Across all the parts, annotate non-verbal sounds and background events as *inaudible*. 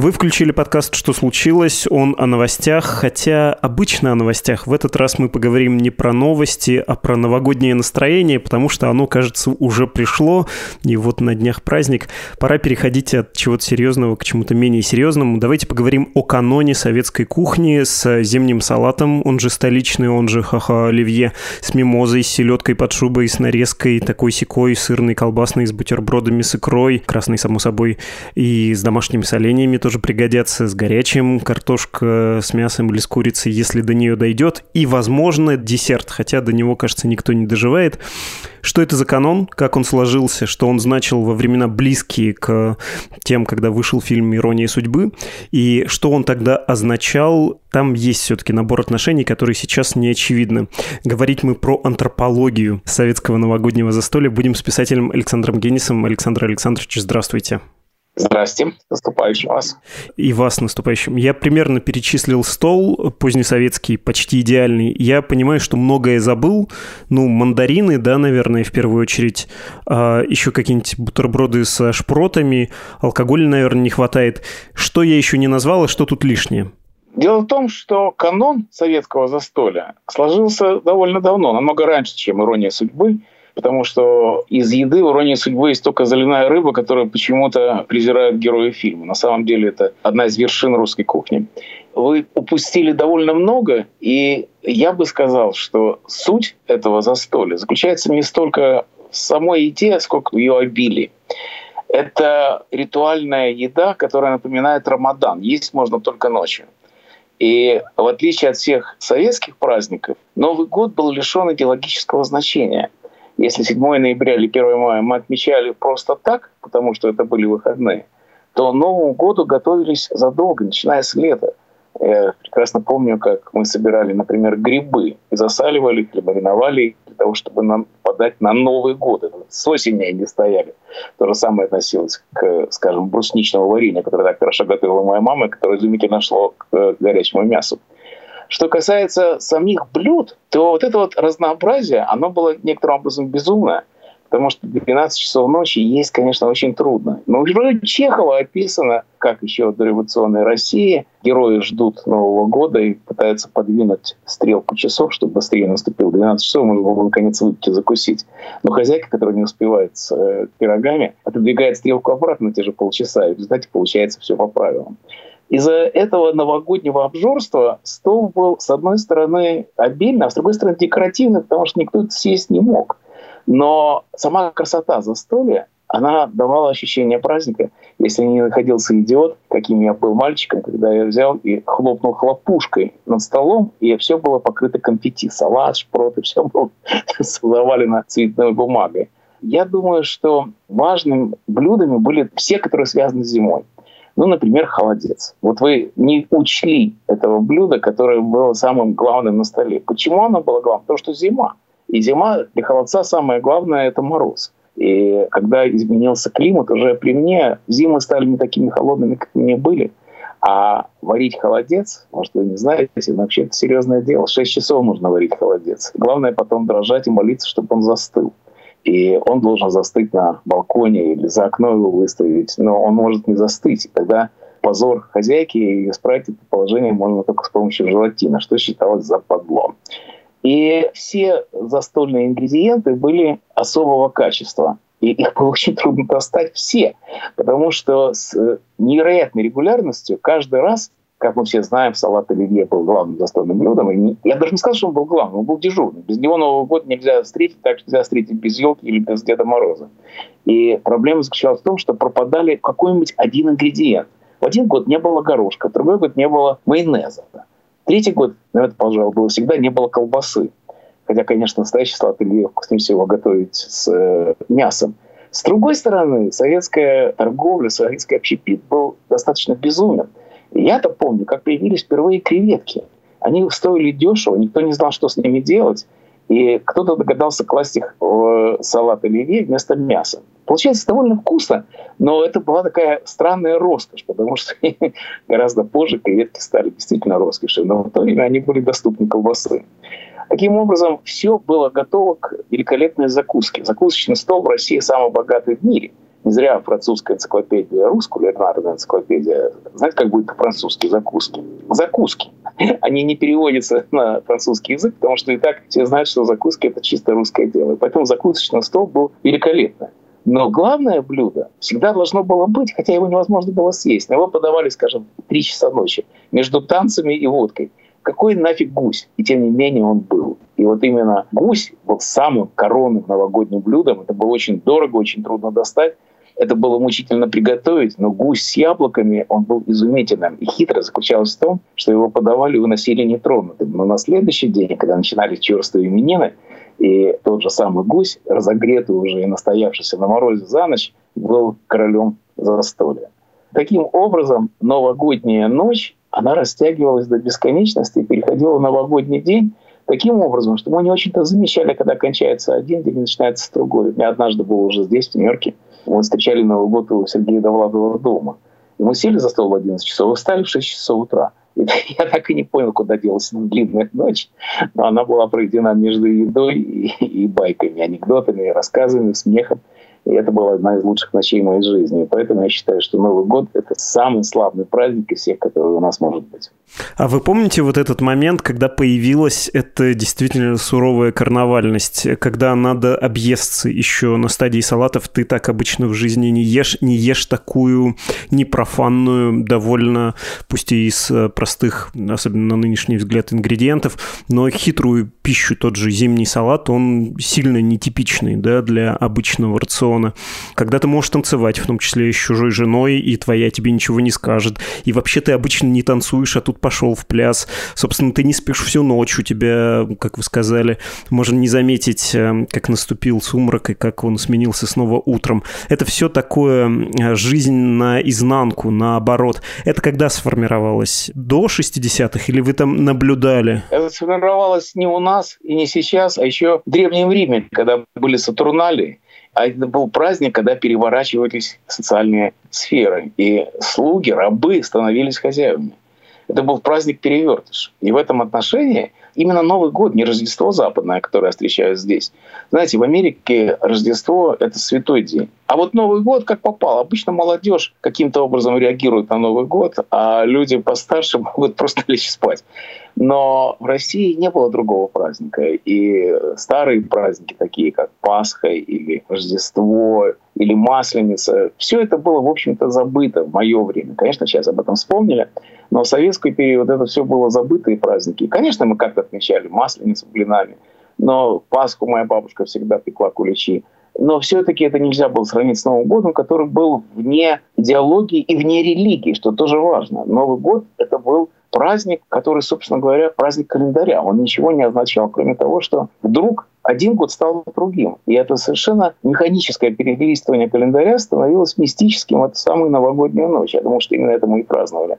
Вы включили подкаст «Что случилось?». Он о новостях, хотя обычно о новостях. В этот раз мы поговорим не про новости, а про новогоднее настроение, потому что оно, кажется, уже пришло. И вот на днях праздник. Пора переходить от чего-то серьезного к чему-то менее серьезному. Давайте поговорим о каноне советской кухни с зимним салатом, он же столичный, он же ха-ха оливье, с мимозой, с селедкой под шубой, с нарезкой такой секой, сырной, колбасной, с бутербродами с икрой, красной, само собой, и с домашними соленьями тоже тоже пригодятся с горячим, картошка с мясом или с курицей, если до нее дойдет, и, возможно, десерт, хотя до него, кажется, никто не доживает. Что это за канон, как он сложился, что он значил во времена близкие к тем, когда вышел фильм «Ирония судьбы», и что он тогда означал, там есть все-таки набор отношений, которые сейчас не очевидны. Говорить мы про антропологию советского новогоднего застолья будем с писателем Александром Генисом. Александр Александрович, здравствуйте. Здрасте, наступающим вас. И вас наступающим. Я примерно перечислил стол позднесоветский, почти идеальный. Я понимаю, что многое забыл. Ну, мандарины, да, наверное, в первую очередь. А еще какие-нибудь бутерброды со шпротами. Алкоголя, наверное, не хватает. Что я еще не назвал, и что тут лишнее? Дело в том, что канон советского застолья сложился довольно давно, намного раньше, чем «Ирония судьбы», потому что из еды в «Иронии судьбы» есть только заливная рыба, которую почему-то презирают герои фильма. На самом деле это одна из вершин русской кухни. Вы упустили довольно много, и я бы сказал, что суть этого застолья заключается не столько в самой еде, сколько в ее обилии. Это ритуальная еда, которая напоминает Рамадан. Есть можно только ночью. И в отличие от всех советских праздников, Новый год был лишен идеологического значения – если 7 ноября или 1 мая мы отмечали просто так, потому что это были выходные, то Новому году готовились задолго, начиная с лета. Я прекрасно помню, как мы собирали, например, грибы и засаливали их или мариновали их для того, чтобы нам подать на Новый год. Это с осени они стояли. То же самое относилось к, скажем, брусничному варенью, которое так хорошо готовила моя мама, которое изумительно шло к горячему мясу. Что касается самих блюд, то вот это вот разнообразие, оно было некоторым образом безумное, потому что 12 часов ночи есть, конечно, очень трудно. Но уже Чехова описано, как еще в дореволюционной России герои ждут Нового года и пытаются подвинуть стрелку часов, чтобы быстрее наступил 12 часов, можно было наконец выйти закусить. Но хозяйка, которая не успевает с э, пирогами, отодвигает стрелку обратно на те же полчаса, и в результате получается все по правилам. Из-за этого новогоднего обжорства стол был, с одной стороны, обильный, а с другой стороны, декоративный, потому что никто это съесть не мог. Но сама красота застолья, она давала ощущение праздника. Если не находился идиот, каким я был мальчиком, когда я взял и хлопнул хлопушкой над столом, и все было покрыто конфетти, салат, шпроты, все было *laughs* завалено цветной бумагой. Я думаю, что важными блюдами были все, которые связаны с зимой. Ну, например, холодец. Вот вы не учли этого блюда, которое было самым главным на столе. Почему оно было главным? Потому что зима. И зима для холодца самое главное – это мороз. И когда изменился климат, уже при мне зимы стали не такими холодными, как они были. А варить холодец, может, вы не знаете, но вообще это серьезное дело. Шесть часов нужно варить холодец. Главное потом дрожать и молиться, чтобы он застыл и он должен застыть на балконе или за окно его выставить, но он может не застыть, и тогда позор хозяйки, и исправить это положение можно только с помощью желатина, что считалось за подлом. И все застольные ингредиенты были особого качества. И их было очень трудно достать все, потому что с невероятной регулярностью каждый раз как мы все знаем, салат оливье был главным застольным блюдом. И не, я даже не сказал, что он был главным, он был дежурным. Без него Новый год нельзя встретить, так же нельзя встретить без елки или без Деда Мороза. И проблема заключалась в том, что пропадали какой-нибудь один ингредиент. В один год не было горошка, в другой год не было майонеза. Третий год, ну это, пожалуй, было всегда, не было колбасы. Хотя, конечно, настоящий салат оливье вкуснее всего готовить с э, мясом. С другой стороны, советская торговля, советский общепит был достаточно безумен. Я-то помню, как появились впервые креветки. они стоили дешево, никто не знал, что с ними делать. И кто-то догадался класть их в салат оливье вместо мяса. Получается довольно вкусно, но это была такая странная роскошь, потому что *laughs* гораздо позже креветки стали действительно роскошью, но в то время они были доступны колбасы. Таким образом, все было готово к великолепной закуске. Закусочный стол в России самый богатый в мире – не зря французская энциклопедия, народная энциклопедия, знаете, как будет по-французски закуски? Закуски. Они не переводятся на французский язык, потому что и так все знают, что закуски – это чисто русское дело. поэтому закусочный стол был великолепный. Но главное блюдо всегда должно было быть, хотя его невозможно было съесть. Но его подавали, скажем, 3 часа ночи между танцами и водкой. Какой нафиг гусь? И тем не менее он был. И вот именно гусь был самым коронным новогодним блюдом. Это было очень дорого, очень трудно достать. Это было мучительно приготовить, но гусь с яблоками, он был изумительным. И хитро заключалось в том, что его подавали и выносили нетронутым. Но на следующий день, когда начинались черствые именины, и тот же самый гусь, разогретый уже и настоявшийся на морозе за ночь, был королем застолья. Таким образом, новогодняя ночь, она растягивалась до бесконечности и переходила в новогодний день, таким образом, что мы не очень-то замечали, когда кончается один день и начинается другой. Я однажды был уже здесь, в Нью-Йорке, мы встречали Новый год у Сергея Довладова дома. И мы сели за стол в 11 часов встали в 6 часов утра. И *laughs* я так и не понял, куда делась длинная ночь. Но она была проведена между едой и, и байками, анекдотами, рассказами, смехом. И это была одна из лучших ночей моей жизни. И поэтому я считаю, что Новый год – это самый славный праздник из всех, которые у нас может быть. А вы помните вот этот момент, когда появилась эта действительно суровая карнавальность, когда надо объесться еще на стадии салатов, ты так обычно в жизни не ешь, не ешь такую непрофанную, довольно, пусть и из э, простых, особенно на нынешний взгляд, ингредиентов, но хитрую пищу, тот же зимний салат, он сильно нетипичный да, для обычного рациона. Когда ты можешь танцевать, в том числе и с чужой женой, и твоя тебе ничего не скажет, и вообще ты обычно не танцуешь, а тут пошел в пляс. Собственно, ты не спишь всю ночь, у тебя, как вы сказали, можно не заметить, э, как наступил сумрак и как он сменился снова утром. Это все такое э, жизнь наизнанку, наоборот. Это когда сформировалось? До 60-х или вы там наблюдали? Это сформировалось не у нас и не сейчас, а еще в Древнем Риме, когда были Сатурнали. А это был праздник, когда переворачивались социальные сферы. И слуги, рабы становились хозяевами. Это был праздник перевертыш. И в этом отношении именно Новый год, не Рождество западное, которое я встречаю здесь. Знаете, в Америке Рождество – это святой день. А вот Новый год как попал. Обычно молодежь каким-то образом реагирует на Новый год, а люди постарше *laughs* могут просто лечь спать. Но в России не было другого праздника. И старые праздники, такие как Пасха или Рождество, или Масленица, все это было, в общем-то, забыто в мое время. Конечно, сейчас об этом вспомнили, но в советский период это все было забытые праздники. И, конечно, мы как-то отмечали Масленицу блинами, но Пасху моя бабушка всегда пекла куличи. Но все-таки это нельзя было сравнить с Новым годом, который был вне идеологии и вне религии, что тоже важно. Новый год – это был праздник, который, собственно говоря, праздник календаря. Он ничего не означал, кроме того, что вдруг один год стал другим. И это совершенно механическое перелистывание календаря становилось мистическим от самой новогодней ночи. Я думаю, что именно это мы и праздновали.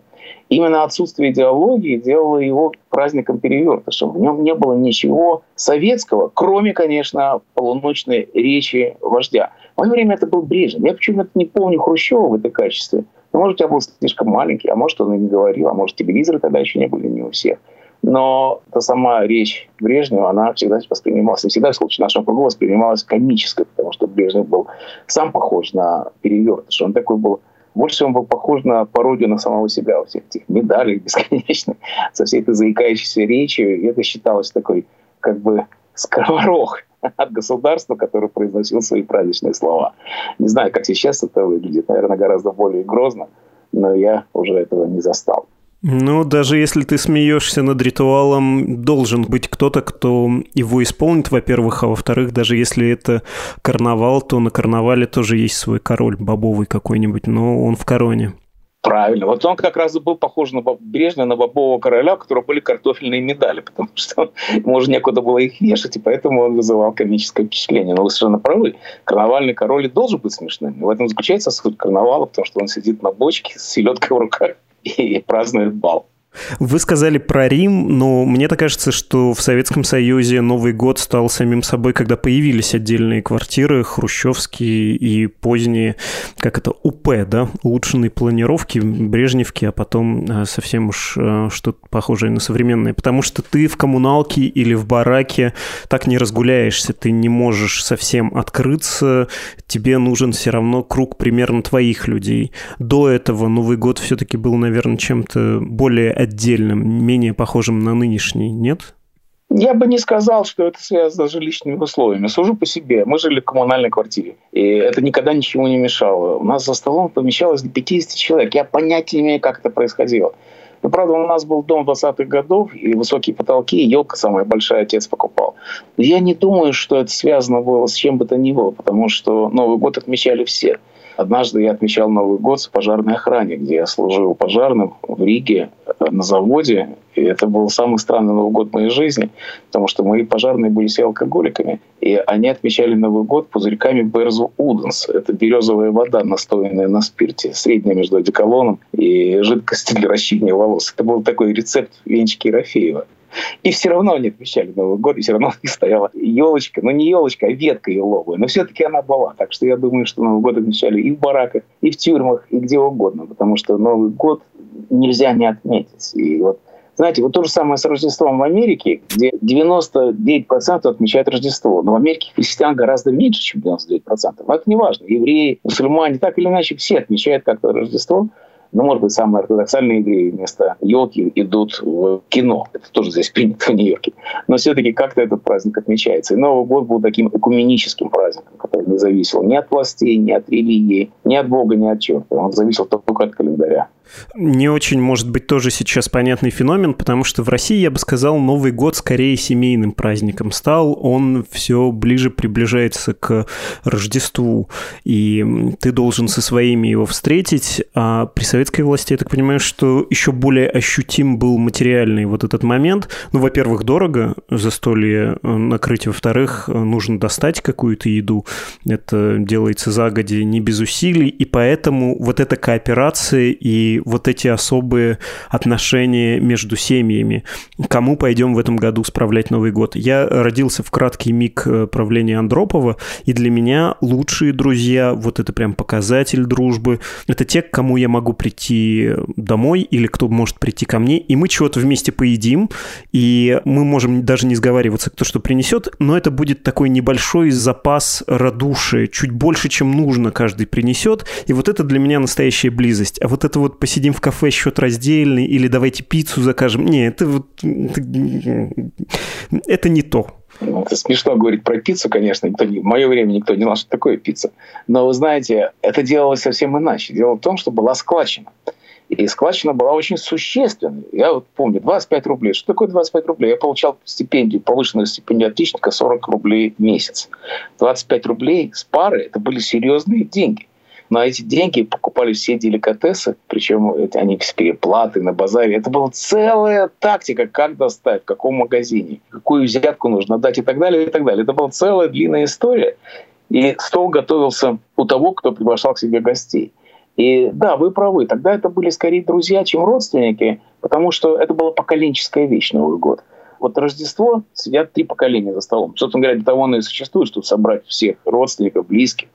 Именно отсутствие идеологии делало его праздником перевертышем. В нем не было ничего советского, кроме, конечно, полуночной речи вождя. В мое время это был Брежнев. Я почему-то не помню Хрущева в этом качестве. Ну, может, я был слишком маленький, а может, он и не говорил, а может, телевизоры тогда еще не были не у всех. Но эта сама речь Брежнева, она всегда воспринималась, не всегда в случае нашего круга воспринималась комической, потому что Брежнев был сам похож на перевертыш. Он такой был больше он был похож на пародию на самого себя, во всех этих медалях бесконечных, со всей этой заикающейся речью. И это считалось такой, как бы, сковорох *laughs* от государства, который произносил свои праздничные слова. Не знаю, как сейчас это выглядит, наверное, гораздо более грозно, но я уже этого не застал. Ну, даже если ты смеешься над ритуалом, должен быть кто-то, кто его исполнит, во-первых, а во-вторых, даже если это карнавал, то на карнавале тоже есть свой король бобовый какой-нибудь, но он в короне. Правильно. Вот он как раз и был похож на Брежнева, на бобового короля, у которого были картофельные медали, потому что *laughs* ему уже некуда было их вешать, и поэтому он вызывал комическое впечатление. Но вы совершенно правы, карнавальный король должен быть смешным. В этом заключается суть карнавала, потому что он сидит на бочке с селедкой в руках *laughs* и празднует бал. Вы сказали про Рим, но мне так кажется, что в Советском Союзе Новый год стал самим собой, когда появились отдельные квартиры, хрущевские и поздние, как это, УП, да, улучшенные планировки, брежневки, а потом э, совсем уж э, что-то похожее на современное. Потому что ты в коммуналке или в бараке так не разгуляешься, ты не можешь совсем открыться, тебе нужен все равно круг примерно твоих людей. До этого Новый год все-таки был, наверное, чем-то более отдельным, менее похожим на нынешний, нет? Я бы не сказал, что это связано с жилищными условиями. Сужу по себе. Мы жили в коммунальной квартире. И это никогда ничего не мешало. У нас за столом помещалось до 50 человек. Я понятия не имею, как это происходило. Но, правда, у нас был дом 20-х годов, и высокие потолки, и елка самая большая отец покупал. Я не думаю, что это связано было с чем бы то ни было, потому что Новый год отмечали все. Однажды я отмечал Новый год в пожарной охране, где я служил пожарным в Риге э, на заводе. И это был самый странный Новый год в моей жизни, потому что мои пожарные были все алкоголиками. И они отмечали Новый год пузырьками Берзу Уденс. Это березовая вода, настоянная на спирте, средняя между одеколоном и жидкостью для ращения волос. Это был такой рецепт Венчики Ерофеева. И все равно они отмечали Новый год, и все равно *laughs* у стояла елочка. Ну, не елочка, а ветка еловая. Но все-таки она была. Так что я думаю, что Новый год отмечали и в бараках, и в тюрьмах, и где угодно. Потому что Новый год нельзя не отметить. И вот знаете, вот то же самое с Рождеством в Америке, где 99% отмечают Рождество. Но в Америке христиан гораздо меньше, чем 99%. Но это не важно. Евреи, мусульмане, так или иначе, все отмечают как-то Рождество. Ну, может быть, самые ортодоксальные евреи вместо елки идут в кино. Это тоже здесь *laughs* принято в Нью-Йорке. Но все-таки как-то этот праздник отмечается. И Новый год был таким экуменическим праздником, который не зависел ни от властей, ни от религии, ни от Бога, ни от черта. Он зависел только от календаря. Не очень, может быть, тоже сейчас понятный феномен, потому что в России, я бы сказал, Новый год скорее семейным праздником стал. Он все ближе приближается к Рождеству, и ты должен со своими его встретить. А при советской власти, я так понимаю, что еще более ощутим был материальный вот этот момент. Ну, во-первых, дорого застолье э, накрыть, во-вторых, нужно достать какую-то еду. Это делается загоди не без усилий, и поэтому вот эта кооперация и вот эти особые отношения между семьями. Кому пойдем в этом году справлять Новый год? Я родился в краткий миг э, правления Андропова, и для меня лучшие друзья, вот это прям показатель дружбы, это те, к кому я могу прийти домой или кто может прийти ко мне, и мы чего-то вместе поедим, и мы можем даже не сговариваться, кто что принесет, но это будет такой небольшой запас радушия, чуть больше, чем нужно каждый принесет, и вот это для меня настоящая близость. А вот это вот посидим в кафе, счет раздельный, или давайте пиццу закажем. Не, это вот... Это, не то. Ну, это смешно говорить про пиццу, конечно. Никто не, в мое время никто не знал, что такое пицца. Но вы знаете, это делалось совсем иначе. Дело в том, что была складчина. И складчина была очень существенной. Я вот помню, 25 рублей. Что такое 25 рублей? Я получал стипендию, повышенную стипендию отличника 40 рублей в месяц. 25 рублей с пары – это были серьезные деньги. На эти деньги покупали все деликатесы, причем они с переплаты на базаре. Это была целая тактика, как достать, в каком магазине, какую взятку нужно дать и так далее, и так далее. Это была целая длинная история. И стол готовился у того, кто приглашал к себе гостей. И да, вы правы, тогда это были скорее друзья, чем родственники, потому что это была поколенческая вещь Новый год. Вот Рождество сидят три поколения за столом. Собственно говоря, для того оно и существует, чтобы собрать всех родственников, близких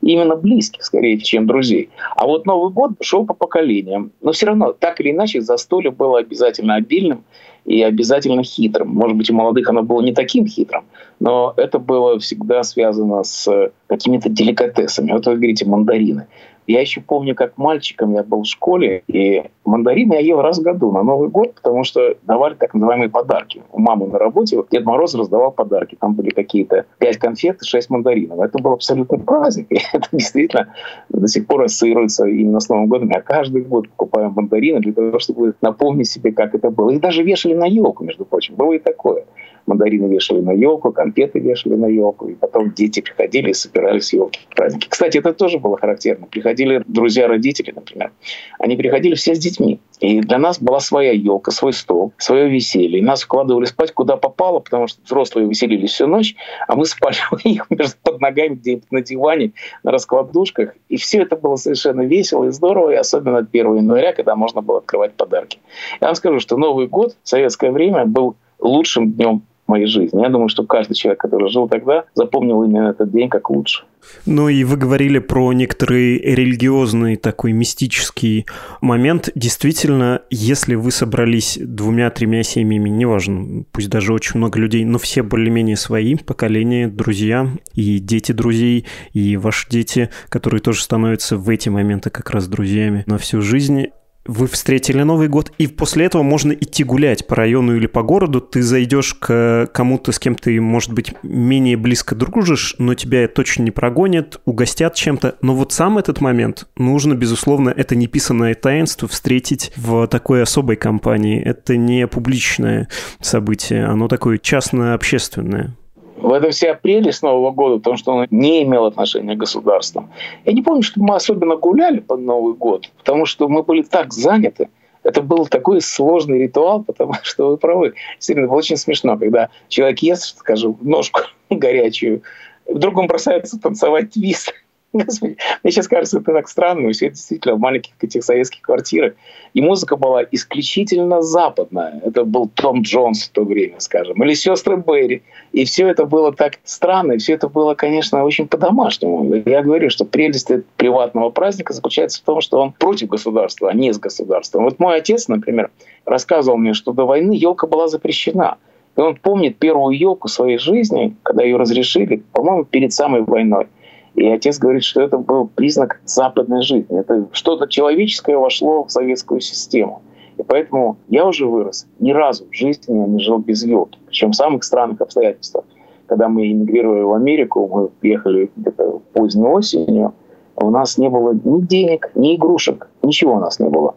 именно близких, скорее, чем друзей. А вот Новый год шел по поколениям. Но все равно, так или иначе, застолье было обязательно обильным и обязательно хитрым. Может быть, у молодых оно было не таким хитрым, но это было всегда связано с какими-то деликатесами. Вот вы говорите мандарины. Я еще помню, как мальчиком я был в школе, и мандарины я ел раз в году на Новый год, потому что давали так называемые подарки. У мамы на работе вот Дед Мороз раздавал подарки. Там были какие-то пять конфет и шесть мандаринов. Это был абсолютный праздник. *laughs* И это действительно до сих пор ассоциируется именно с Новым годом. Я каждый год покупаю мандарины для того, чтобы напомнить себе, как это было. И даже вешали на елку, между прочим. Было и такое. Мандарины вешали на елку, конфеты вешали на елку, и потом дети приходили и собирались елки праздники. Кстати, это тоже было характерно. Приходили друзья родители, например. Они приходили все с детьми. И для нас была своя елка, свой стол, свое веселье. И нас вкладывали спать куда попало, потому что взрослые веселились всю ночь, а мы спали у них между под ногами где-нибудь на диване, на раскладушках. И все это было совершенно весело и здорово, и особенно 1 января, когда можно было открывать подарки. Я вам скажу, что Новый год в советское время был лучшим днем моей жизни. Я думаю, что каждый человек, который жил тогда, запомнил именно этот день как лучше. Ну и вы говорили про некоторый религиозный такой мистический момент. Действительно, если вы собрались двумя-тремя семьями, неважно, пусть даже очень много людей, но все более-менее свои, поколения, друзья и дети друзей, и ваши дети, которые тоже становятся в эти моменты как раз друзьями на всю жизнь, вы встретили Новый год, и после этого можно идти гулять по району или по городу. Ты зайдешь к кому-то, с кем ты, может быть, менее близко дружишь, но тебя точно не прогонят, угостят чем-то. Но вот сам этот момент нужно, безусловно, это неписанное таинство встретить в такой особой компании. Это не публичное событие, оно такое частно-общественное. В этом вся прелесть Нового года, потому что он не имел отношения к государству. Я не помню, что мы особенно гуляли под Новый год, потому что мы были так заняты. Это был такой сложный ритуал, потому что вы правы. Действительно, было очень смешно, когда человек ест, скажем, ножку *laughs* горячую, вдруг он бросается танцевать твист. Мне *laughs* сейчас кажется, это так странно. Все это действительно в маленьких этих советских квартирах. И музыка была исключительно западная. Это был Том Джонс в то время, скажем, или сестры Берри. И все это было так странно, и все это было, конечно, очень по-домашнему. Я говорю, что прелесть приватного праздника заключается в том, что он против государства, а не с государством. Вот мой отец, например, рассказывал мне, что до войны елка была запрещена. И он помнит первую елку своей жизни, когда ее разрешили, по-моему, перед самой войной. И отец говорит, что это был признак западной жизни. Это что-то человеческое вошло в советскую систему. И поэтому я уже вырос. Ни разу в жизни я не жил без елки. Причем в самых странных обстоятельствах. Когда мы эмигрировали в Америку, мы приехали где-то поздней осенью, у нас не было ни денег, ни игрушек, ничего у нас не было.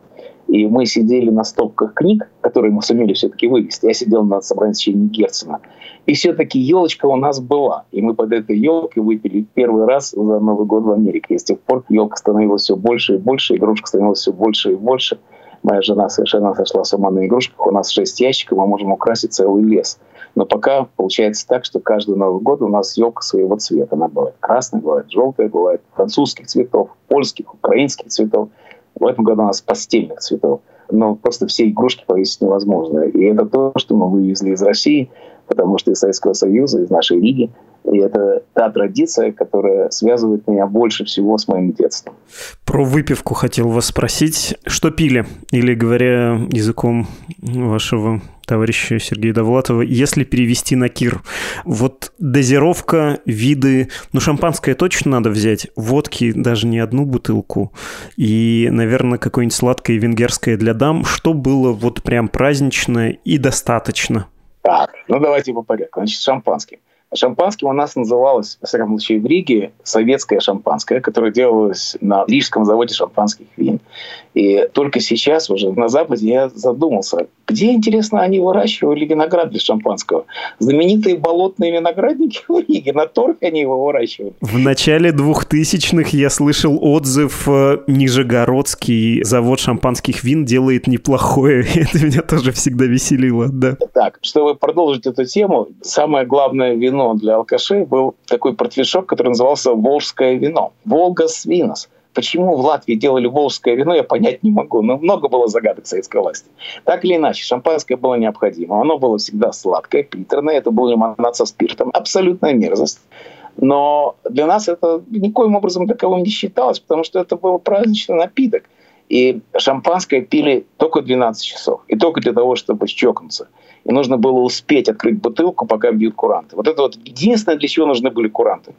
И мы сидели на стопках книг, которые мы сумели все-таки вывести. Я сидел на собрании сочинений Герцена. И все-таки елочка у нас была. И мы под этой елкой выпили первый раз за Новый год в Америке. И с тех пор елка становилась все больше и больше, игрушек становилась все больше и больше. Моя жена совершенно сошла с ума на игрушках. У нас шесть ящиков, мы можем украсить целый лес. Но пока получается так, что каждый Новый год у нас елка своего цвета. Она бывает красная, бывает желтая, бывает французских цветов, польских, украинских цветов. В этом году у нас постельных цветов. Но просто все игрушки повесить невозможно. И это то, что мы вывезли из России, потому что из Советского Союза, из нашей лиги. И это та традиция, которая связывает меня больше всего с моим детством. Про выпивку хотел вас спросить. Что пили? Или, говоря языком вашего товарища Сергея Довлатова, если перевести на кир. Вот дозировка, виды, ну шампанское точно надо взять, водки даже не одну бутылку, и, наверное, какое-нибудь сладкое венгерское для дам, что было вот прям праздничное и достаточно. Так, ну давайте по порядку. Значит, шампанским. Шампанским у нас называлось, во всяком случае, в Риге советское шампанское, которое делалось на Рижском заводе шампанских вин. И только сейчас уже на Западе я задумался, где, интересно, они выращивали виноград для шампанского? Знаменитые болотные виноградники в Риге, на торфе они его выращивали. В начале 2000-х я слышал отзыв э, Нижегородский завод шампанских вин делает неплохое. *laughs* Это меня тоже всегда веселило, да. Так, чтобы продолжить эту тему, самое главное вино для алкашей был такой портвишок, который назывался «Волжское вино». «Волга Свинос». Почему в Латвии делали волжское вино, я понять не могу. Но много было загадок советской власти. Так или иначе, шампанское было необходимо. Оно было всегда сладкое, приторное. Это был лимонад со спиртом. Абсолютная мерзость. Но для нас это никоим образом таковым не считалось, потому что это был праздничный напиток. И шампанское пили только 12 часов. И только для того, чтобы щекнуться. И нужно было успеть открыть бутылку, пока бьют куранты. Вот это вот единственное, для чего нужны были куранты.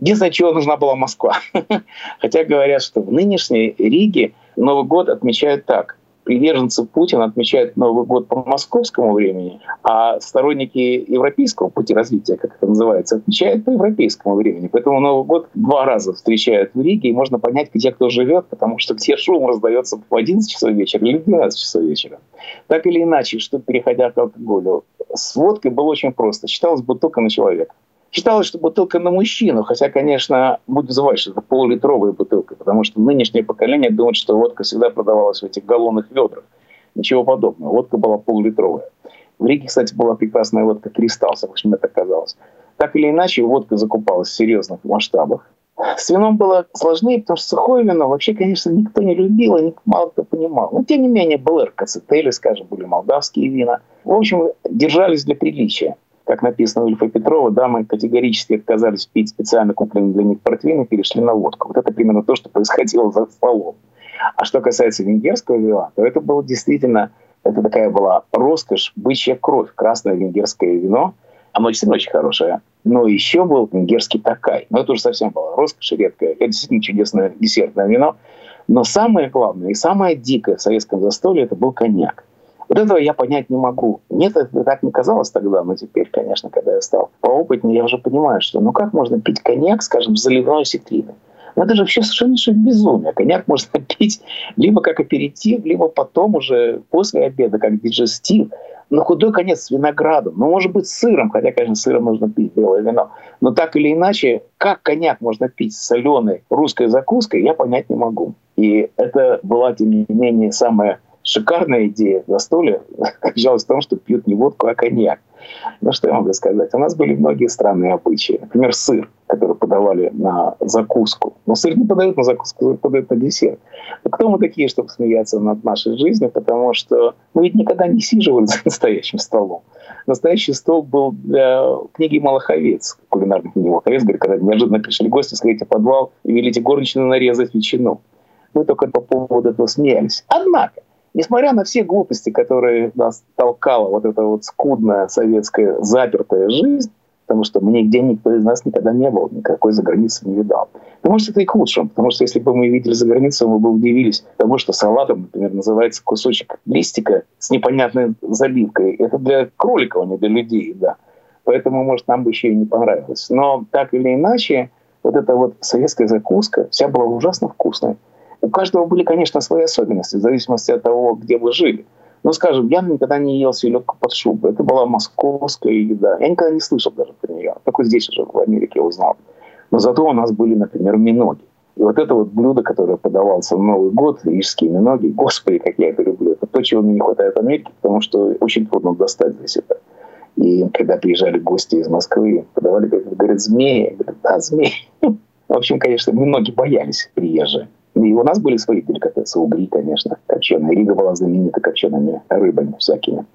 Единственное, чего нужна была Москва. *laughs* Хотя говорят, что в нынешней Риге Новый год отмечают так. Приверженцы Путина отмечают Новый год по московскому времени, а сторонники европейского пути развития, как это называется, отмечают по европейскому времени. Поэтому Новый год два раза встречают в Риге, и можно понять, где кто живет, потому что где шум раздается в 11 часов вечера или в 12 часов вечера. Так или иначе, что переходя к алкоголю, с водкой было очень просто. Считалось бутылка на человека. Считалось, что бутылка на мужчину, хотя, конечно, будет забывать, что это полулитровая бутылка, потому что нынешнее поколение думает, что водка всегда продавалась в этих галлонных ведрах. Ничего подобного. Водка была полулитровая. В Риге, кстати, была прекрасная водка «Кристалл», в общем, это казалось. Так или иначе, водка закупалась в серьезных масштабах. С вином было сложнее, потому что сухое вино вообще, конечно, никто не любил и мало кто понимал. Но, тем не менее, был РКЦТели, скажем, были молдавские вина. В общем, держались для приличия как написано у Ильфа Петрова, дамы категорически отказались пить специально купленный для них портвейн и перешли на водку. Вот это примерно то, что происходило за столом. А что касается венгерского вина, то это было действительно, это такая была роскошь, бычья кровь, красное венгерское вино. Оно действительно очень хорошее. Но еще был венгерский такай. Но это уже совсем было роскошь редкая. Это действительно чудесное десертное вино. Но самое главное и самое дикое в советском застолье это был коньяк. Вот этого я понять не могу. Мне это так не казалось тогда, но теперь, конечно, когда я стал поопытнее, я уже понимаю, что ну как можно пить коньяк, скажем, в заливной осетрины? Ну это же вообще совершеннейшее безумие. Коньяк можно *laughs* пить либо как аперитив, либо потом уже после обеда, как диджестив. На худой конец с виноградом, ну, может быть, с сыром, хотя, конечно, сыром нужно пить белое вино. Но так или иначе, как коньяк можно пить с соленой русской закуской, я понять не могу. И это была, тем не менее, самая шикарная идея застолья заключалась *laughs* в том, что пьют не водку, а коньяк. Ну, что я могу сказать? У нас были многие странные обычаи. Например, сыр, который подавали на закуску. Но сыр не подают на закуску, сыр подают на десерт. Но кто мы такие, чтобы смеяться над нашей жизнью? Потому что мы ведь никогда не сиживали *laughs* за настоящим столом. Настоящий стол был для книги «Малаховец», кулинарной книги «Малаховец», говорит, когда неожиданно пришли гости, сходите в подвал и велите горничную нарезать ветчину. Мы только по поводу этого смеялись. Однако, Несмотря на все глупости, которые нас толкала вот эта вот скудная советская запертая жизнь, потому что мы нигде никто из нас никогда не был, никакой за границей не видал. Но может это и к лучшему, потому что если бы мы видели за границей, мы бы удивились тому, что салатом, например, называется кусочек листика с непонятной заливкой. Это для кроликов, а не для людей, да. Поэтому, может, нам бы еще и не понравилось. Но так или иначе, вот эта вот советская закуска вся была ужасно вкусная. У каждого были, конечно, свои особенности, в зависимости от того, где вы жили. Ну, скажем, я никогда не ел селедку под шубой. Это была московская еда. Я никогда не слышал даже про нее. Только здесь уже, в Америке, узнал. Но зато у нас были, например, миноги. И вот это вот блюдо, которое подавался в Новый год, рижские миноги, господи, как я это люблю. Это то, чего мне не хватает в Америке, потому что очень трудно достать здесь это. И когда приезжали гости из Москвы, подавали, говорят, змеи. Говорят, да, змеи. *laughs* В общем, конечно, многие боялись приезжие. И у нас были свои деликатесы, угри, конечно, копченые. Рига была знаменита копчеными рыбами всякими.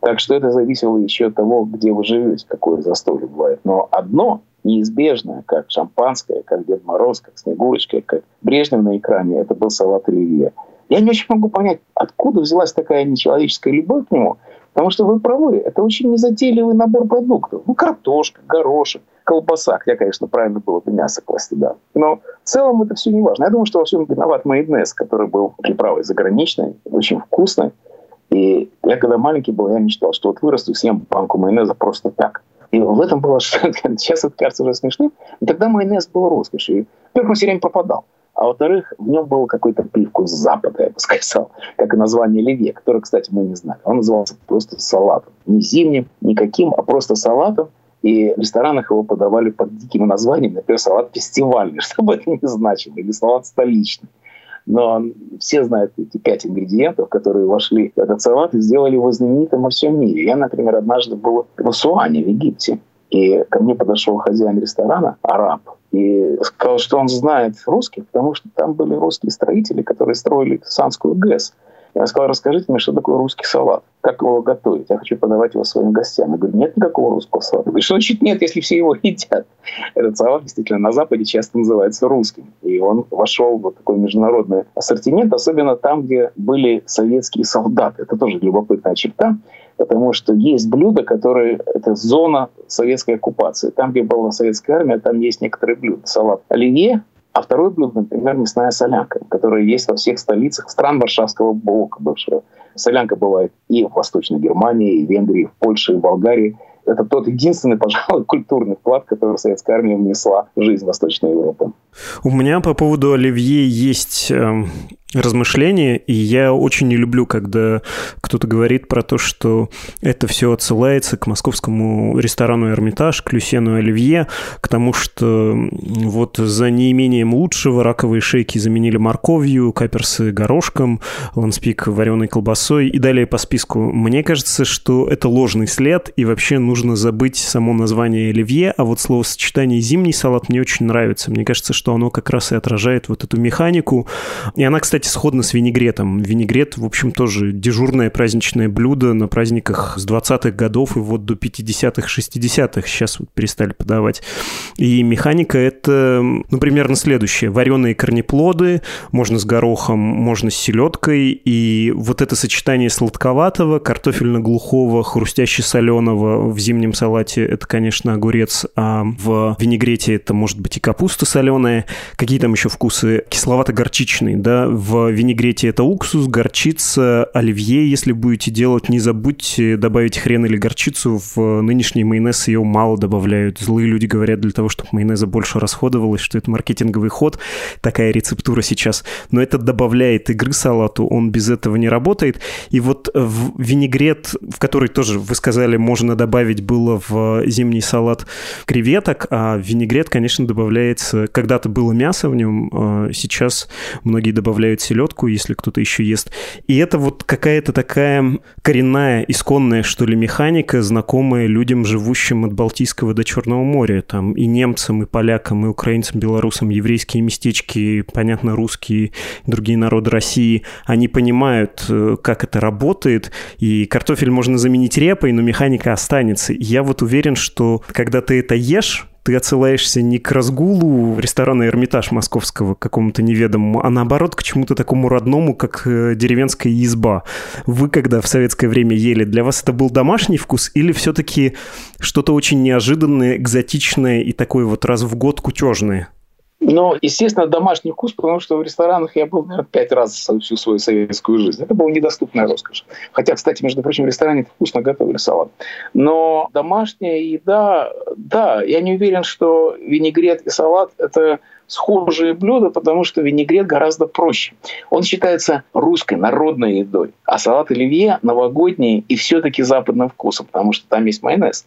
Так что это зависело еще от того, где вы живете, какое застолье бывает. Но одно неизбежное, как шампанское, как Дед Мороз, как Снегурочка, как Брежнев на экране, это был салат оливье. Я не очень могу понять, откуда взялась такая нечеловеческая любовь к нему, потому что вы правы, это очень незатейливый набор продуктов. Ну, картошка, горошек, колбаса, хотя, конечно, правильно было бы мясо класть туда. Но в целом это все не важно. Я думаю, что во всем виноват майонез, который был приправой заграничной, очень вкусной. И я когда маленький был, я мечтал, что вот вырасту и съем банку майонеза просто так. И в этом было *laughs* что Сейчас это кажется уже смешным. Но тогда майонез был роскошью. Во-первых, он все время пропадал. А во-вторых, в нем был какой-то привкус Запада, я бы сказал, *laughs* как и название Оливье, которое, кстати, мы не знали. Он назывался просто салатом. Не зимним, никаким, а просто салатом – и в ресторанах его подавали под диким названием, например, салат фестивальный, *laughs* что бы это ни значило, или салат столичный. Но все знают эти пять ингредиентов, которые вошли в этот салат и сделали его знаменитым во всем мире. Я, например, однажды был в Асуане, в Египте, и ко мне подошел хозяин ресторана, араб, и сказал, что он знает русский, потому что там были русские строители, которые строили Санскую ГЭС. Я сказал, расскажите мне, что такое русский салат, как его готовить, я хочу подавать его своим гостям. Я говорю, нет никакого русского салата. Говорю, что значит нет, если все его *laughs* едят? Этот салат действительно на Западе часто называется русским. И он вошел в такой международный ассортимент, особенно там, где были советские солдаты. Это тоже любопытная черта, потому что есть блюда, которые... Это зона советской оккупации. Там, где была советская армия, там есть некоторые блюда. Салат оливье, А второй блюдо, например, мясная солянка, которая есть во всех столицах стран Варшавского блока бывшего. Солянка бывает и в Восточной Германии, и в Венгрии, и в Польше, и в Болгарии. Это тот единственный, пожалуй, *laughs* культурный вклад, который советская армия внесла в жизнь Восточной Европы. У меня по поводу оливье есть э, размышления, и я очень не люблю, когда кто-то говорит про то, что это все отсылается к московскому ресторану «Эрмитаж», к Люсьену Оливье, к тому, что вот за неимением лучшего раковые шейки заменили морковью, каперсы горошком, ланспик вареной колбасой и далее по списку. Мне кажется, что это ложный след, и вообще нужно забыть само название оливье, а вот словосочетание «зимний салат» мне очень нравится. Мне кажется, что оно как раз и отражает вот эту механику. И она, кстати, сходна с винегретом. Винегрет, в общем, тоже дежурное праздничное блюдо на праздниках с 20-х годов и вот до 50-х, 60-х сейчас вот перестали подавать. И механика это, ну, примерно следующее. Вареные корнеплоды, можно с горохом, можно с селедкой, и вот это сочетание сладковатого, картофельно-глухого, хрустяще-соленого в зимнем салате это, конечно, огурец, а в винегрете это может быть и капуста соленая, какие там еще вкусы, кисловато-горчичный, да, в винегрете это уксус, горчица, оливье, если будете делать, не забудьте добавить хрен или горчицу, в нынешний майонез ее мало добавляют, злые люди говорят для того, чтобы майонеза больше расходовалось, что это маркетинговый ход, такая рецептура сейчас, но это добавляет игры салату, он без этого не работает, и вот в винегрет, в который тоже, вы сказали, можно добавить было в зимний салат креветок, а винегрет, конечно, добавляется, когда-то было мясо в нем, а сейчас многие добавляют селедку, если кто-то еще ест. И это вот какая-то такая коренная, исконная, что ли, механика, знакомая людям, живущим от Балтийского до Черного моря. Там и немцам, и полякам, и украинцам, белорусам, еврейские местечки, понятно, русские, другие народы России, они понимают, э, как это работает, и картофель можно заменить репой, но механика останется. Я вот уверен, что когда ты это ешь, ты отсылаешься не к разгулу ресторана «Эрмитаж» московского какому-то неведомому, а наоборот к чему-то такому родному, как э, деревенская изба. Вы, когда в советское время ели, для вас это был домашний вкус или все-таки что-то очень неожиданное, экзотичное и такое вот раз в год кутежное? Ну, естественно, домашний вкус, потому что в ресторанах я был, наверное, пять раз всю свою советскую жизнь. Это была недоступная роскошь. Хотя, кстати, между прочим, в ресторане вкусно готовили салат. Но домашняя еда, да, я не уверен, что винегрет и салат – это схожие блюда, потому что винегрет гораздо проще. Он считается русской, народной едой, а салат оливье новогодний и все-таки западным вкусом, потому что там есть майонез.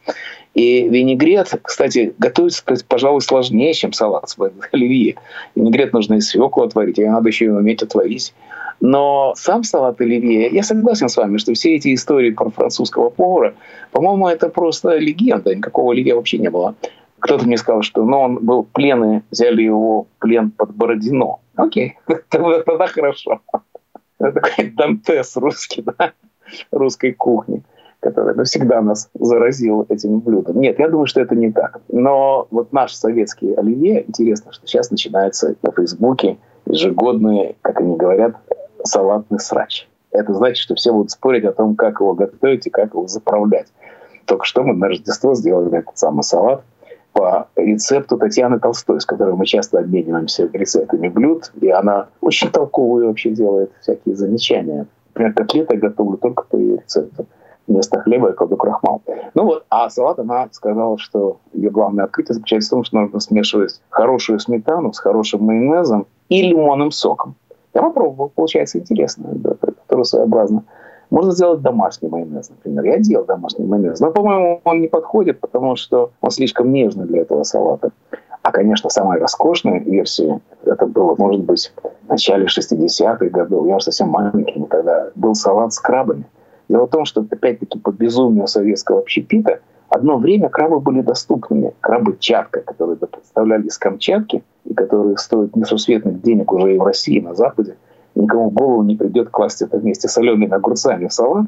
И винегрет, кстати, готовится, пожалуй, сложнее, чем салат с оливье. Винегрет нужно и свеклу отварить, и надо еще и уметь отварить. Но сам салат оливье, я согласен с вами, что все эти истории про французского повара, по-моему, это просто легенда, никакого оливье вообще не было. Кто-то мне сказал, что ну, он был пленный, взяли его плен под Бородино. Окей, *laughs* тогда хорошо. Это такой Дантес русский, да, русской кухни, который навсегда нас заразил этим блюдом. Нет, я думаю, что это не так. Но вот наш советский оливье, интересно, что сейчас начинается на Фейсбуке ежегодный, как они говорят, салатный срач. Это значит, что все будут спорить о том, как его готовить и как его заправлять. Только что мы на Рождество сделали этот самый салат – по рецепту Татьяны Толстой, с которой мы часто обмениваемся рецептами блюд, и она очень толковые вообще делает всякие замечания. Например, котлеты я готовлю только по ее рецепту. Вместо хлеба я кладу крахмал. Ну вот, а салат она сказала, что ее главное открытие заключается в том, что нужно смешивать хорошую сметану с хорошим майонезом и лимонным соком. Я попробовал, получается интересно, да, это своеобразно. Можно сделать домашний майонез, например. Я делал домашний майонез. Но, по-моему, он не подходит, потому что он слишком нежный для этого салата. А, конечно, самая роскошная версия, это было, может быть, в начале 60-х годов. Я уже совсем маленький тогда. Был салат с крабами. Дело в том, что, опять-таки, по безумию советского общепита, одно время крабы были доступными. Крабы чатка, которые представляли из Камчатки, и которые стоят несусветных денег уже и в России, и на Западе никому в голову не придет класть это вместе с солеными огурцами в салат.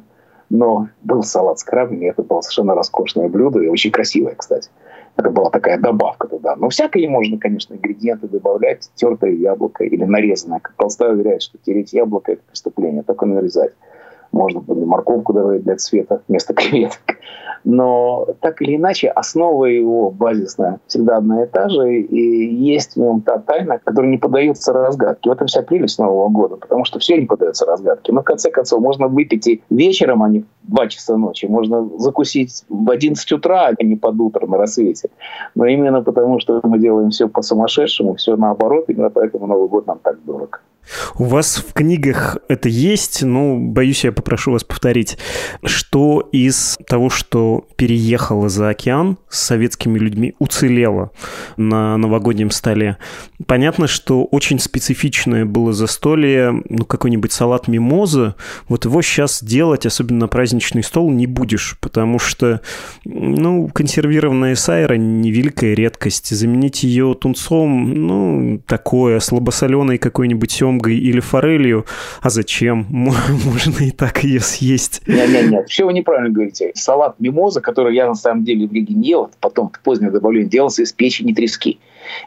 Но был салат с крабами, это было совершенно роскошное блюдо и очень красивое, кстати. Это была такая добавка туда. Но всякое можно, конечно, ингредиенты добавлять. Тертое яблоко или нарезанное. Как Толстой уверяет, что тереть яблоко – это преступление, только нарезать. Можно морковку добавить для цвета вместо *laughs* креветок. Но так или иначе, основа его базисная всегда одна и та же, и есть в нем та тайна, которая не поддается разгадке. В этом вся прелесть Нового года, потому что все не поддается разгадке. Но в конце концов, можно выпить и вечером, а не в 2 часа ночи. Можно закусить в 11 утра, а не под утро на рассвете. Но именно потому, что мы делаем все по-сумасшедшему, все наоборот, именно поэтому Новый год нам так дорог. У вас в книгах это есть, но, боюсь, я попрошу вас повторить. Что из того, что переехало за океан с советскими людьми, уцелело на новогоднем столе? Понятно, что очень специфичное было застолье, ну, какой-нибудь салат мимоза, вот его сейчас делать, особенно на праздничный стол, не будешь, потому что, ну, консервированная сайра – невеликая редкость. Заменить ее тунцом, ну, такое, слабосоленый какой-нибудь сем семгой или форелью. А зачем? *laughs* Можно и так ее съесть. Нет, нет, нет. Все вы неправильно говорите. Салат мимоза, который я на самом деле в Риге не ел, потом позднее добавление делался из печени трески.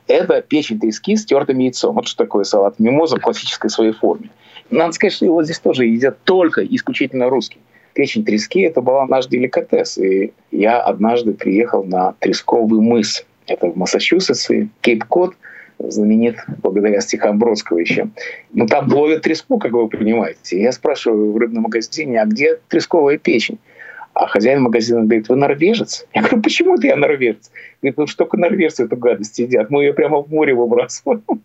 Это печень трески с тертым яйцом. Вот что такое салат мимоза в классической своей форме. Надо сказать, что его здесь тоже едят только исключительно русские. Печень трески – это был наш деликатес. И я однажды приехал на Тресковый мыс. Это в Массачусетсе, Кейп-Код – знаменит благодаря стихам Бродского еще. Но там ловят треску, как вы понимаете. Я спрашиваю в рыбном магазине, а где тресковая печень? А хозяин магазина говорит, вы норвежец? Я говорю, почему это я норвежец? Говорит, ну что только норвежцы эту гадость едят. Мы ее прямо в море выбрасываем. *laughs*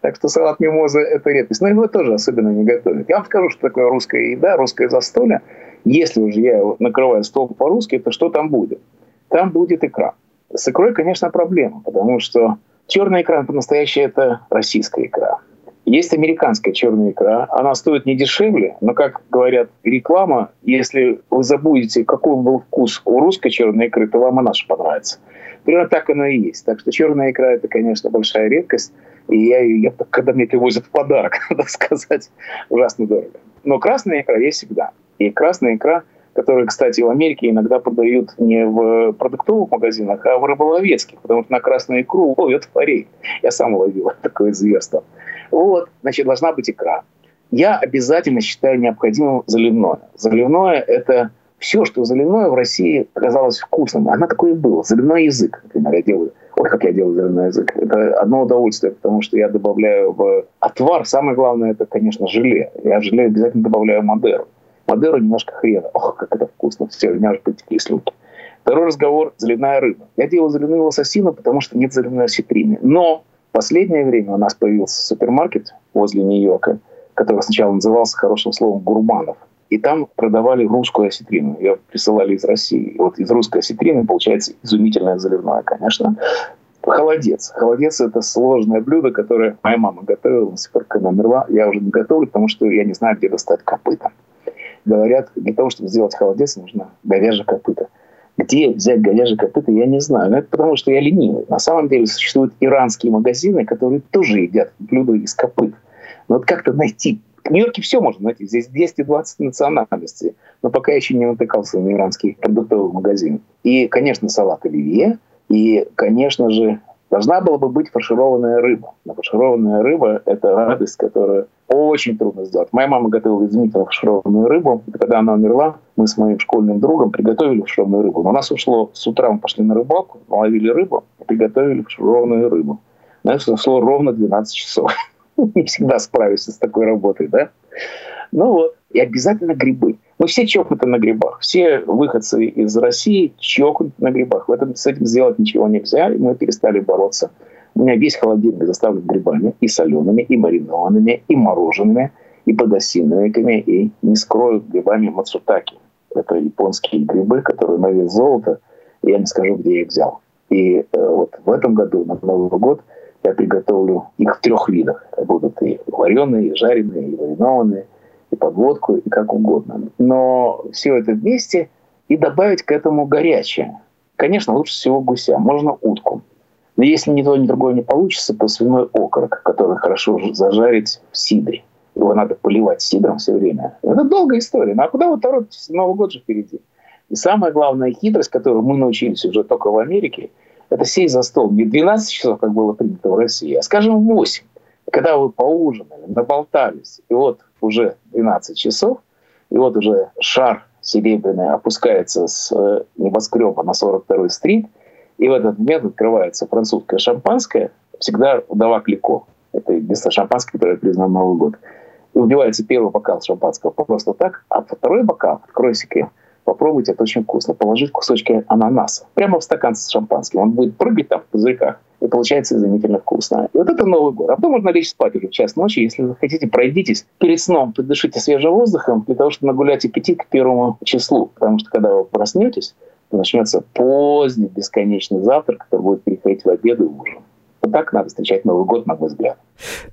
Так что салат мимоза – это редкость. Но его тоже особенно не готовят. Я вам скажу, что такое русская еда, русское застолье. Если уже я накрываю стол по-русски, то что там будет? Там будет икра. С икрой, конечно, проблема, потому что Черная икра по-настоящему это российская икра. Есть американская черная икра. Она стоит не дешевле, но, как говорят реклама, если вы забудете, какой был вкус у русской черной икры, то вам и наша понравится. Примерно так оно и есть. Так что черная икра – это, конечно, большая редкость. И я, я когда мне привозят в подарок, *laughs* надо сказать, ужасно дорого. Но красная икра есть всегда. И красная икра – которые, кстати, в Америке иногда продают не в продуктовых магазинах, а в рыболовецких, потому что на красную икру ловят форель. Я сам ловил *laughs* такое зверство. Вот, значит, должна быть икра. Я обязательно считаю необходимым заливное. Заливное – это все, что заливное в России оказалось вкусным. Она такое и было. Заливной язык, например, я делаю. Ой, как я делаю заливной язык. Это одно удовольствие, потому что я добавляю в отвар. Самое главное – это, конечно, желе. Я в желе обязательно добавляю Мадеру. Мадеру немножко хрена. Ох, как это вкусно. Все, у меня уже потекли слюнки. Второй разговор – заливная рыба. Я делал заливную лососину, потому что нет заливной осетрины. Но в последнее время у нас появился супермаркет возле Нью-Йорка, который сначала назывался хорошим словом «Гурманов». И там продавали русскую осетрину. Ее присылали из России. И вот из русской осетрины получается изумительное заливное, конечно. Холодец. Холодец – это сложное блюдо, которое моя мама готовила, с пор, когда умерла. Я уже не готовлю, потому что я не знаю, где достать копыта говорят, для того, чтобы сделать холодец, нужно говяжье копыта. Где взять говяжье копыта, я не знаю. Но это потому, что я ленивый. На самом деле существуют иранские магазины, которые тоже едят блюда из копыт. Но вот как-то найти в Нью-Йорке все можно найти. Здесь 220 национальностей. Но пока я еще не натыкался на иранский продуктовый магазин. И, конечно, салат оливье. И, конечно же, Должна была бы быть фаршированная рыба. Но фаршированная рыба – это радость, которую очень трудно сделать. Моя мама готовила изумительно фаршированную рыбу. И когда она умерла, мы с моим школьным другом приготовили фаршированную рыбу. Но у нас ушло с утра, мы пошли на рыбалку, наловили рыбу приготовили фаршированную рыбу. На это ушло ровно 12 часов. *laughs* Не всегда справишься с такой работой, да? Ну вот. И обязательно грибы. Мы все чокнуты на грибах. Все выходцы из России чокнуты на грибах. В этом, с этим сделать ничего нельзя, и мы перестали бороться. У меня весь холодильник заставлен грибами, и солеными, и маринованными, и мороженными, и подосиновиками, и не скрою грибами мацутаки. Это японские грибы, которые на вес золота, я не скажу, где я их взял. И э, вот в этом году, на Новый год, я приготовлю их в трех видах. Будут и вареные, и жареные, и маринованные – и подводку, и как угодно. Но все это вместе и добавить к этому горячее. Конечно, лучше всего гуся, можно утку. Но если ни то, ни другое не получится, то свиной окорок, который хорошо зажарить в сидре. Его надо поливать сидром все время. Это долгая история. Ну а куда вы торопитесь? Новый год же впереди. И самая главная хитрость, которую мы научились уже только в Америке, это сесть за стол не 12 часов, как было принято в России, а, скажем, 8. Когда вы поужинали, наболтались, и вот уже 12 часов, И вот уже шар серебряный опускается с э, небоскреба на 42-й стрит, и в этот момент открывается французское шампанское, всегда вдова Клико. Это единственное шампанское, которое признано Новый год. И убивается первый бокал шампанского просто так, а второй бокал, открой секрет, попробуйте, это очень вкусно, положить кусочки ананаса прямо в стакан с шампанским. Он будет прыгать там в пузырьках, и получается изумительно вкусно. И вот это Новый год. А потом можно лечь спать уже в час ночи. Если вы хотите, пройдитесь перед сном, подышите свежим воздухом, для того, чтобы нагулять аппетит к первому числу. Потому что когда вы проснетесь, начнется поздний бесконечный завтрак, который будет переходить в обед и ужин. Вот так надо встречать Новый год, на мой взгляд.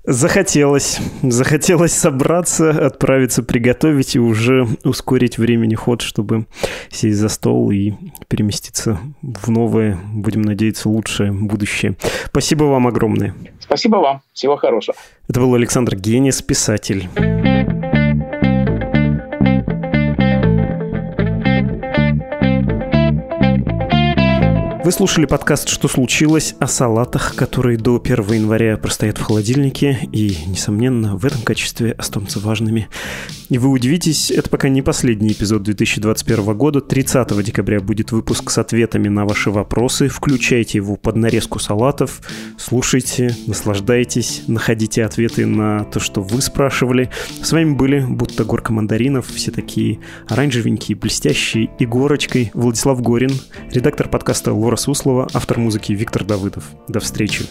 Захотелось. Захотелось собраться, отправиться приготовить и уже ускорить времени ход, чтобы сесть за стол и переместиться в новое, будем надеяться, лучшее будущее. Спасибо вам огромное. Спасибо вам. Всего хорошего. Это был Александр Генис, писатель. Вы слушали подкаст «Что случилось?» о салатах, которые до 1 января простоят в холодильнике и, несомненно, в этом качестве останутся важными. И вы удивитесь, это пока не последний эпизод 2021 года. 30 декабря будет выпуск с ответами на ваши вопросы. Включайте его под нарезку салатов, слушайте, наслаждайтесь, находите ответы на то, что вы спрашивали. С вами были будто горка мандаринов, все такие оранжевенькие, блестящие, и горочкой Владислав Горин, редактор подкаста Лора Суслова, автор музыки Виктор Давыдов. До встречи.